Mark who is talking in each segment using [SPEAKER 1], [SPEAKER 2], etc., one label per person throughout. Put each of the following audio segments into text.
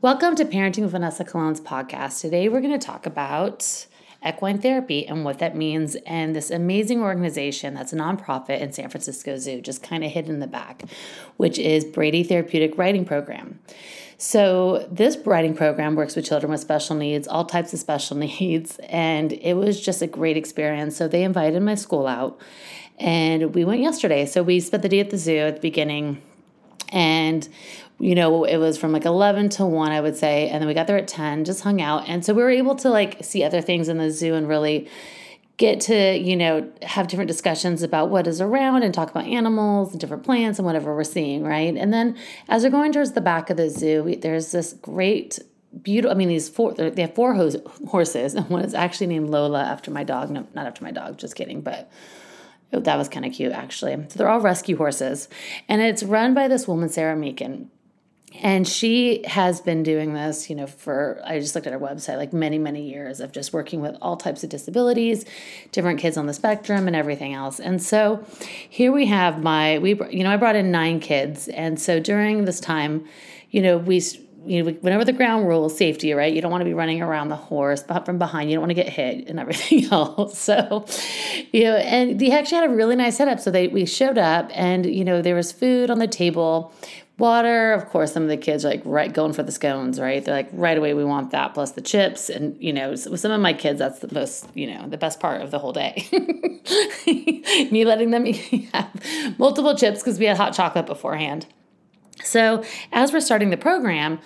[SPEAKER 1] Welcome to Parenting with Vanessa Colon's podcast. Today we're going to talk about equine therapy and what that means and this amazing organization that's a nonprofit in San Francisco Zoo, just kind of hidden in the back, which is Brady Therapeutic Riding Program. So, this riding program works with children with special needs, all types of special needs, and it was just a great experience. So, they invited my school out, and we went yesterday. So, we spent the day at the zoo at the beginning, and you know, it was from like 11 to 1, I would say. And then we got there at 10, just hung out. And so we were able to like see other things in the zoo and really get to, you know, have different discussions about what is around and talk about animals and different plants and whatever we're seeing, right? And then as we're going towards the back of the zoo, we, there's this great beautiful. I mean, these four they have four horses, and one is actually named Lola after my dog. No, not after my dog. Just kidding. But Oh, that was kind of cute, actually. So they're all rescue horses, and it's run by this woman, Sarah Meakin. And she has been doing this you know for i just looked at her website like many many years of just working with all types of disabilities different kids on the spectrum and everything else. And so here we have my we you know i brought in nine kids. And so during this time you know we you know, whenever the ground rules, safety, right? You don't want to be running around the horse but from behind. You don't want to get hit and everything else. So, you know, and they actually had a really nice setup. So they we showed up, and you know, there was food on the table water. Of course, some of the kids are like right going for the scones, right? They're like right away we want that plus the chips. And you know, with some of my kids, that's the most you know the best part of the whole day. Me letting them have multiple chips because we had hot chocolate beforehand. So as we're starting the program,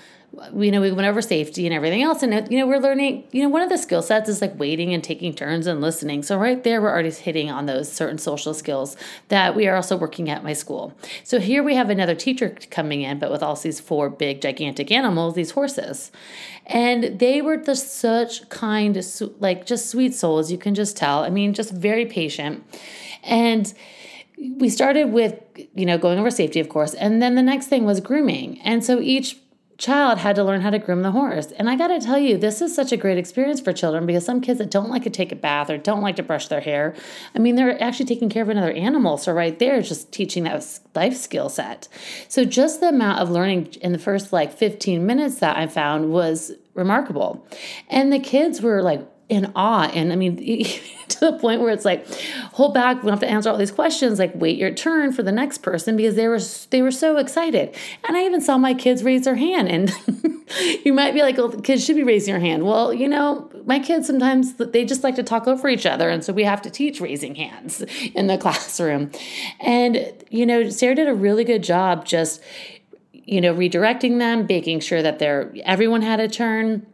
[SPEAKER 1] you know, we went over safety and everything else. And, you know, we're learning, you know, one of the skill sets is like waiting and taking turns and listening. So, right there, we're already hitting on those certain social skills that we are also working at my school. So, here we have another teacher coming in, but with all these four big, gigantic animals, these horses. And they were just such kind, like just sweet souls. You can just tell. I mean, just very patient. And, we started with you know going over safety of course and then the next thing was grooming and so each child had to learn how to groom the horse. And I got to tell you, this is such a great experience for children because some kids that don't like to take a bath or don't like to brush their hair, I mean, they're actually taking care of another animal. So, right there, just teaching that life skill set. So, just the amount of learning in the first like 15 minutes that I found was remarkable. And the kids were like in awe. And I mean, to the point where it's like, hold back. We don't have to answer all these questions. Like, wait your turn for the next person because they were they were so excited. And I even saw my kids raise their hand. And you might be like, well, kids should be raising your hand. Well, you know, my kids sometimes they just like to talk over each other, and so we have to teach raising hands in the classroom. And you know, Sarah did a really good job just you know redirecting them, making sure that they're everyone had a turn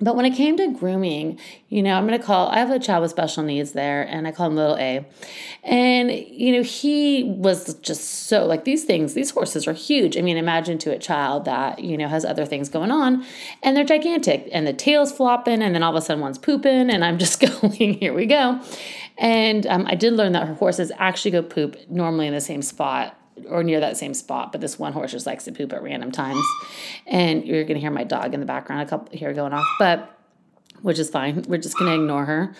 [SPEAKER 1] but when it came to grooming, you know, I'm going to call, I have a child with special needs there, and I call him little A. And, you know, he was just so like these things, these horses are huge. I mean, imagine to a child that, you know, has other things going on, and they're gigantic, and the tail's flopping, and then all of a sudden one's pooping, and I'm just going, here we go. And um, I did learn that her horses actually go poop normally in the same spot or near that same spot, but this one horse just likes to poop at random times. And you're to hear my dog in the background a couple here going off, but which is fine. We're just to ignore her.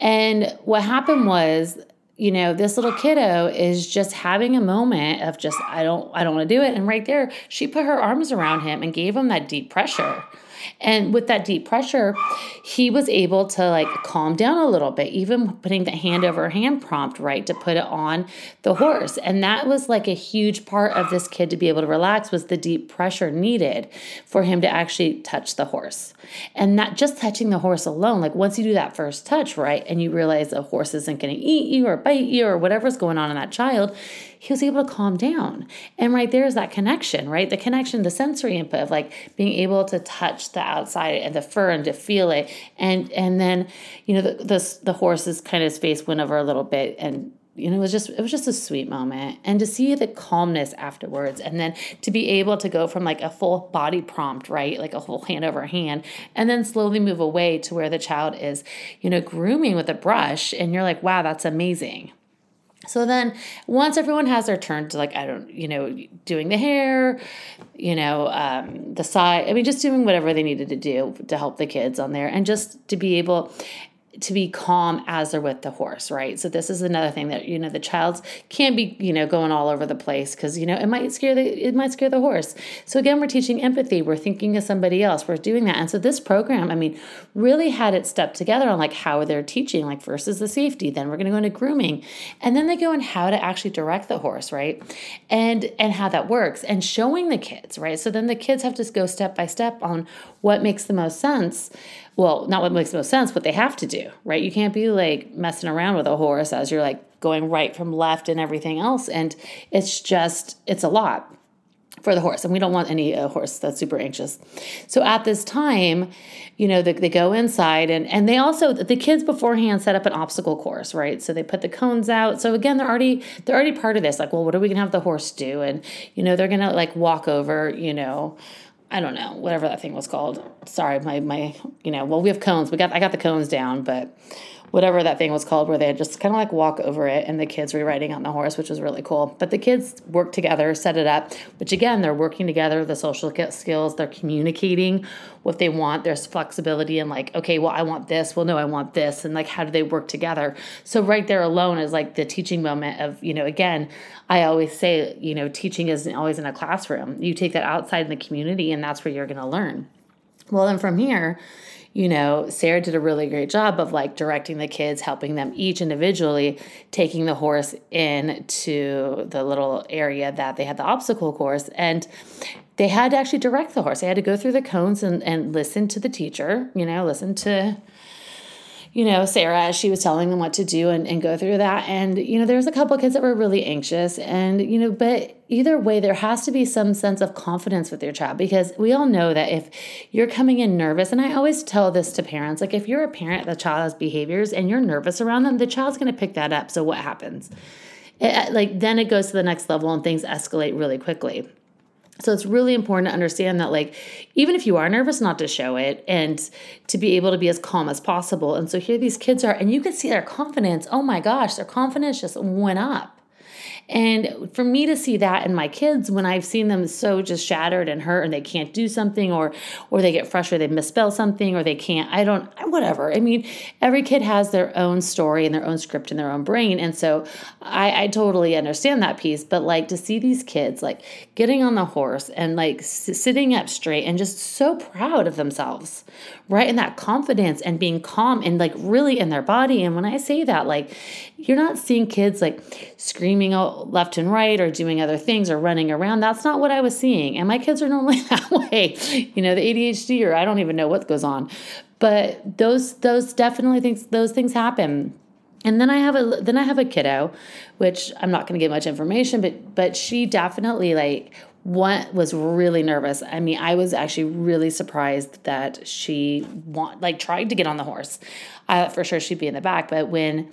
[SPEAKER 1] And what happened was, you know, this little kiddo is just having a moment of just I don't I don't want to do it and right there she put her arms around him and gave him that deep pressure. And with that deep pressure, he was able to like calm down a little bit, even putting the hand over hand prompt, right, to put it on the horse. And that was like a huge part of this kid to be able to relax was the deep pressure needed for him to actually touch the horse. And not just touching the horse alone, like once you do that first touch, right, and you realize the horse isn't going to eat you or bite you or whatever's going on in that child, he was able to calm down. And right there is that connection, right? The connection, the sensory input of like being able to touch the outside and the fur and to feel it. And and then, you know, the the, the horse's kind of face went over a little bit and you know, it was just it was just a sweet moment, and to see the calmness afterwards, and then to be able to go from like a full body prompt, right, like a whole hand over hand, and then slowly move away to where the child is, you know, grooming with a brush, and you're like, wow, that's amazing. So then once everyone has their turn to like, I don't, you know, doing the hair, you know, um, the side, I mean, just doing whatever they needed to do to help the kids on there and just to be able, to be calm as they're with the horse, right? So this is another thing that you know the child's can't be you know going all over the place because you know it might scare the it might scare the horse. So again, we're teaching empathy. We're thinking of somebody else. We're doing that, and so this program, I mean, really had it step together on like how they're teaching. Like versus the safety, then we're going to go into grooming, and then they go in how to actually direct the horse, right? And and how that works, and showing the kids, right? So then the kids have to go step by step on what makes the most sense well, not what makes the most sense, what they have to do, right? You can't be like messing around with a horse as you're like going right from left and everything else. And it's just, it's a lot for the horse. And we don't want any uh, horse that's super anxious. So at this time, you know, they, they go inside and, and they also, the kids beforehand set up an obstacle course, right? So they put the cones out. So again, they're already, they're already part of this. Like, well, what are we going to have the horse do? And, you know, they're going to like walk over, you know, I don't know, whatever that thing was called. Sorry, my my you know, well we have cones. We got I got the cones down, but whatever that thing was called, where they just kind of like walk over it and the kids were riding on the horse, which was really cool. But the kids work together, set it up, which again, they're working together, the social skills, they're communicating what they want. There's flexibility and like, okay, well, I want this. Well, no, I want this. And like, how do they work together? So, right there alone is like the teaching moment of, you know, again, I always say, you know, teaching isn't always in a classroom. You take that outside in the community, and that's where you're going to learn. Well, then from here, you know, Sarah did a really great job of like directing the kids, helping them each individually, taking the horse into the little area that they had the obstacle course. And they had to actually direct the horse. They had to go through the cones and, and listen to the teacher, you know, listen to you know, Sarah she was telling them what to do and, and go through that. And, you know, there's a couple kids that were really anxious. And, you know, but either way, there has to be some sense of confidence with your child because we all know that if you're coming in nervous, and I always tell this to parents, like if you're a parent, the child has behaviors and you're nervous around them, the child's going to pick that up. So what happens? It, like then it goes to the next level and things escalate really quickly. So it's really important to understand that, like, even if you are nervous, not to show it and to be able to be as calm as possible. And so here these kids are, and you can see their confidence. Oh my gosh, their confidence just went up. And for me to see that in my kids when I've seen them so just shattered and hurt and they can't do something or or they get frustrated, they misspell something or they can't, I don't whatever. I mean, every kid has their own story and their own script in their own brain. And so I, I totally understand that piece. But like to see these kids like getting on the horse and like s- sitting up straight and just so proud of themselves, right? And that confidence and being calm and like really in their body. And when I say that, like you're not seeing kids like screaming out left and right or doing other things or running around. That's not what I was seeing. And my kids are normally that way. You know, the ADHD or I don't even know what goes on. But those those definitely things those things happen. And then I have a then I have a kiddo, which I'm not going to give much information, but but she definitely like what was really nervous. I mean, I was actually really surprised that she want like tried to get on the horse. I thought for sure she'd be in the back, but when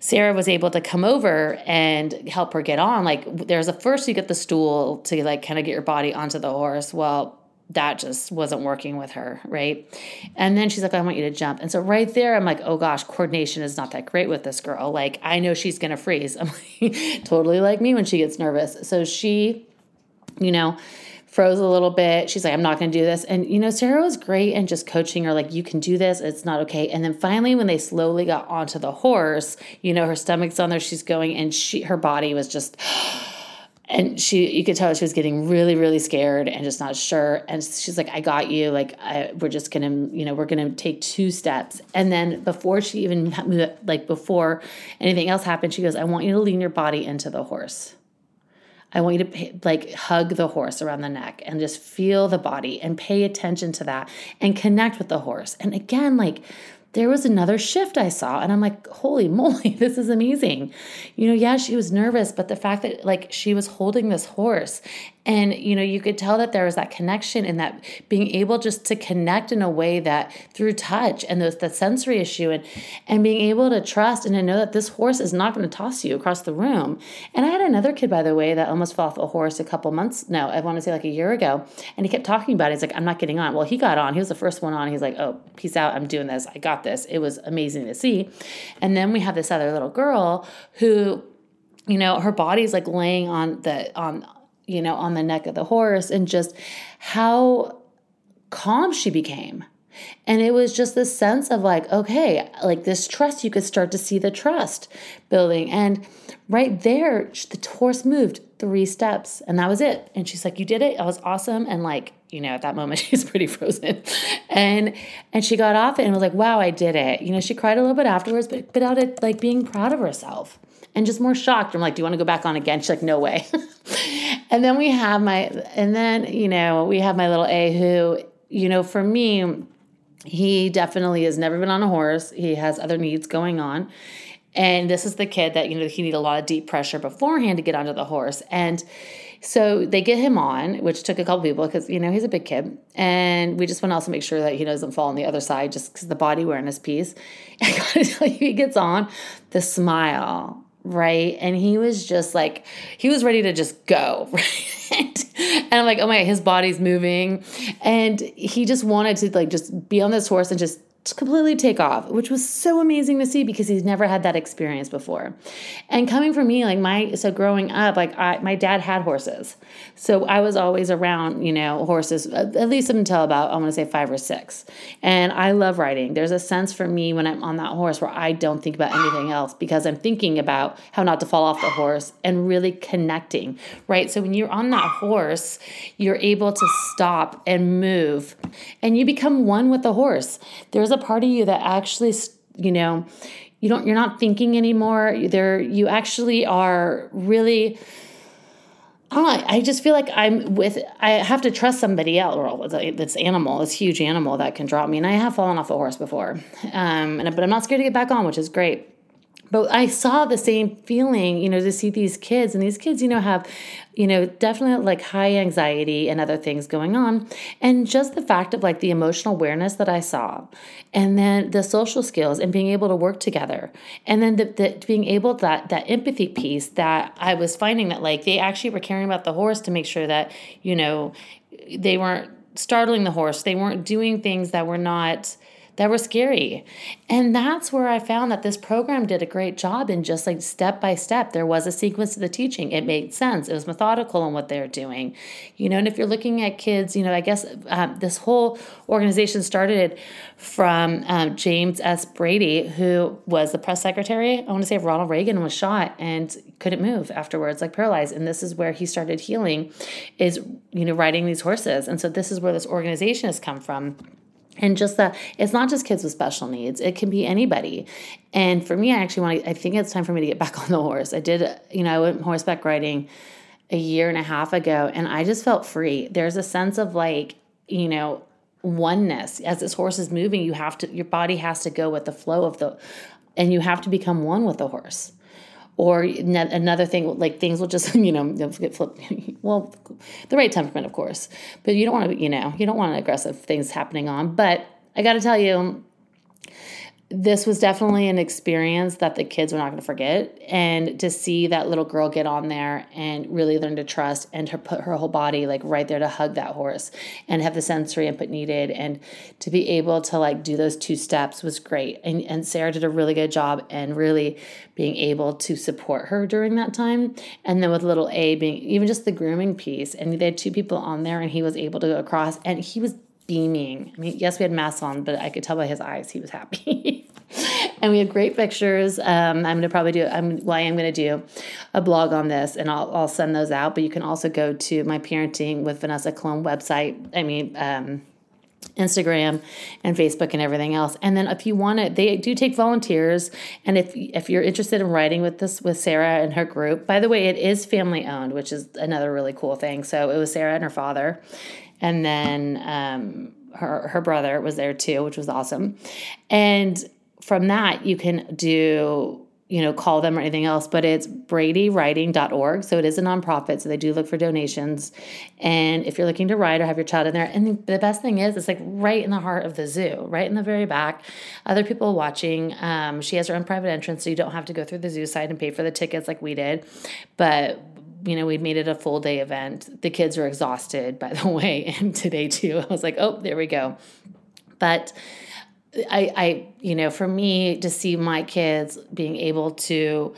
[SPEAKER 1] Sarah was able to come over and help her get on, like there's a first you get the stool to like kind of get your body onto the horse. Well, that just wasn't working with her, right? And then she's like, I want you to jump. And so right there, I'm like, oh gosh, coordination is not that great with this girl. Like, I know she's gonna freeze. I'm like, totally like me when she gets nervous. So she you know, froze a little bit. She's like, I'm not going to do this. And, you know, Sarah was great and just coaching her, like, you can do this. It's not okay. And then finally, when they slowly got onto the horse, you know, her stomach's on there, she's going, and she, her body was just, and she, you could tell she was getting really, really scared and just not sure. And she's like, I got you. Like, I, we're just going to, you know, we're going to take two steps. And then before she even, like, before anything else happened, she goes, I want you to lean your body into the horse. I want you to like hug the horse around the neck and just feel the body and pay attention to that and connect with the horse. And again, like there was another shift I saw, and I'm like, holy moly, this is amazing. You know, yeah, she was nervous, but the fact that like she was holding this horse and, you know, you could tell that there was that connection and that being able just to connect in a way that through touch and those, the sensory issue and, and being able to trust and to know that this horse is not going to toss you across the room. And I had another kid, by the way, that almost fell off a horse a couple months, no, I want to say like a year ago. And he kept talking about it. He's like, I'm not getting on. Well, he got on. He was the first one on. He's like, oh, peace out. I'm doing this. I got this. It was amazing to see. And then we have this other little girl who, you know, her body's like laying on the, on, you know, on the neck of the horse and just how calm she became. And it was just this sense of like, okay, like this trust, you could start to see the trust building. And right there, the horse moved three steps and that was it. And she's like, you did it. It was awesome. And like, you know, at that moment she's pretty frozen. And and she got off it and was like, wow, I did it. You know, she cried a little bit afterwards, but but out of like being proud of herself and just more shocked. I'm like, do you want to go back on again? She's like, no way. and then we have my and then, you know, we have my little A who, you know, for me, he definitely has never been on a horse. He has other needs going on. And this is the kid that, you know, he needed a lot of deep pressure beforehand to get onto the horse. And so they get him on, which took a couple people because, you know, he's a big kid. And we just want to also make sure that he doesn't fall on the other side just because the body awareness piece. I gotta tell you, he gets on the smile, right? And he was just like, he was ready to just go, right? and I'm like, oh my, his body's moving. And he just wanted to like just be on this horse and just completely take off, which was so amazing to see because he's never had that experience before. And coming from me, like my so growing up, like I my dad had horses, so I was always around, you know, horses uh, at least until about I want to say five or six. And I love riding. There's a sense for me when I'm on that horse where I don't think about anything else because I'm thinking about how not to fall off the horse and really connecting, right? So when you're on that horse, you're able to stop and move, and you become one with the horse. There's a part of you that actually, you know, you don't you're not thinking anymore. There you actually are really I I just feel like I'm with I have to trust somebody else this animal, this huge animal that can drop me. And I have fallen off a horse before. Um and but I'm not scared to get back on, which is great but I saw the same feeling, you know, to see these kids and these kids, you know, have, you know, definitely like high anxiety and other things going on. And just the fact of like the emotional awareness that I saw, and then the social skills and being able to work together. And then the, the being able that that empathy piece that I was finding that like they actually were caring about the horse to make sure that, you know, they weren't startling the horse. They weren't doing things that were not that were scary. And that's where I found that this program did a great job in just like step by step. There was a sequence to the teaching. It made sense. It was methodical in what they're doing. You know, and if you're looking at kids, you know, I guess um, this whole organization started from um, James S. Brady, who was the press secretary, I want to say, Ronald Reagan, was shot and couldn't move afterwards, like paralyzed. And this is where he started healing, is, you know, riding these horses. And so this is where this organization has come from and just that it's not just kids with special needs it can be anybody. And for me i actually want to i think it's time for me to get back on the horse. I did you know i went horseback riding a year and a half ago and i just felt free. There's a sense of like you know oneness. As this horse is moving you have to your body has to go with the flow of the and you have to become one with the horse or another thing like things will just you know get flipped. Well the right temperament of course. But you don't want to you know you don't want aggressive things happening on. But i got to tell you this was definitely an experience that the kids were not going to forget and to see that little girl get on there and really learn to trust and to put her whole body like right there to hug that horse and have the sensory input needed and to be able to like do those two steps was great and, and sarah did a really good job and really being able to support her during that time and then with little a being even just the grooming piece and they had two people on there and he was able to go across and he was beaming. I mean, yes, we had masks on, but I could tell by his eyes he was happy. and we had great pictures. Um, I'm going to probably do. I'm well, I am going to do a blog on this, and I'll I'll send those out. But you can also go to my parenting with Vanessa Colon website. I mean. Um, Instagram and Facebook and everything else. And then if you want to, they do take volunteers. And if if you're interested in writing with this with Sarah and her group, by the way, it is family owned, which is another really cool thing. So it was Sarah and her father, and then um, her her brother was there too, which was awesome. And from that, you can do you know call them or anything else but it's bradywriting.org so it is a nonprofit so they do look for donations and if you're looking to write or have your child in there and the best thing is it's like right in the heart of the zoo right in the very back other people watching um, she has her own private entrance so you don't have to go through the zoo site and pay for the tickets like we did but you know, we'd made it a full day event. The kids were exhausted, by the way, and today too. I was like, oh, there we go. But I, I, you know, for me to see my kids being able to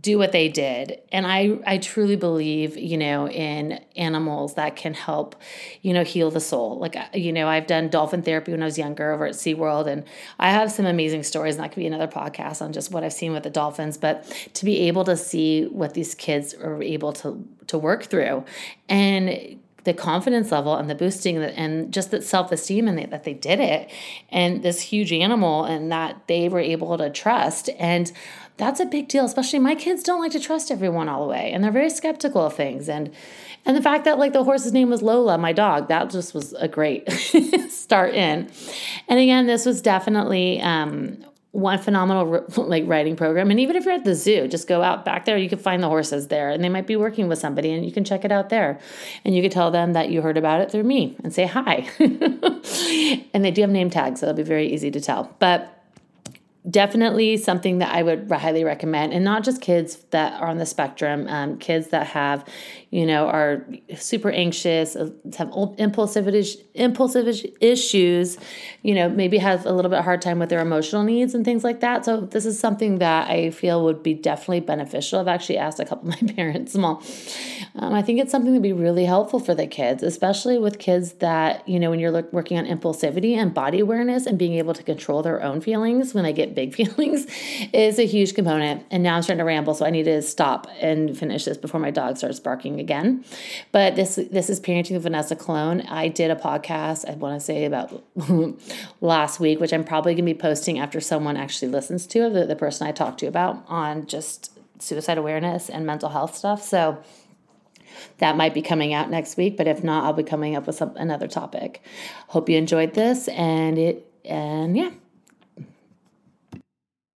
[SPEAKER 1] do what they did. And I, I truly believe, you know, in animals that can help, you know, heal the soul. Like, you know, I've done dolphin therapy when I was younger over at SeaWorld, and I have some amazing stories, and that could be another podcast on just what I've seen with the dolphins. But to be able to see what these kids are able to to work through and the confidence level and the boosting and just that self-esteem and that they did it. And this huge animal and that they were able to trust. And that's a big deal especially my kids don't like to trust everyone all the way. And they're very skeptical of things. And and the fact that like the horse's name was lola my dog that just was a great start in. And again this was definitely um, one phenomenal like riding program. And even if you're at the zoo just go out back there. You can find the horses there and they might be working with somebody and you can check it out there. And you can tell them that you heard about it through me and say hi. And they do have name tags so it'll be very easy to tell. But definitely something that I would highly recommend, and not just kids that are on the spectrum, um, kids that have, you know, are super anxious, uh, have impulsive impulsive issues, you know, maybe have a little bit hard time with their emotional needs and things like that. So this is something that I feel would be definitely beneficial. I've actually asked a couple of my parents. Well, um, I think it's something that would be really helpful for the kids, especially with kids that you know when you're working on impulsivity and body awareness and being able to control their own feelings when they get big feelings is a huge component. And now I'm starting to ramble, so I need to stop and finish this before my dog starts barking again. But this this is parenting with Vanessa Colon. I did a podcast. I want to say about last week, which I'm probably going to be posting after someone actually listens to. The, the person I talked to about on just suicide awareness and mental health stuff. So that might be coming out next week but if not i'll be coming up with some, another topic hope you enjoyed this and it and yeah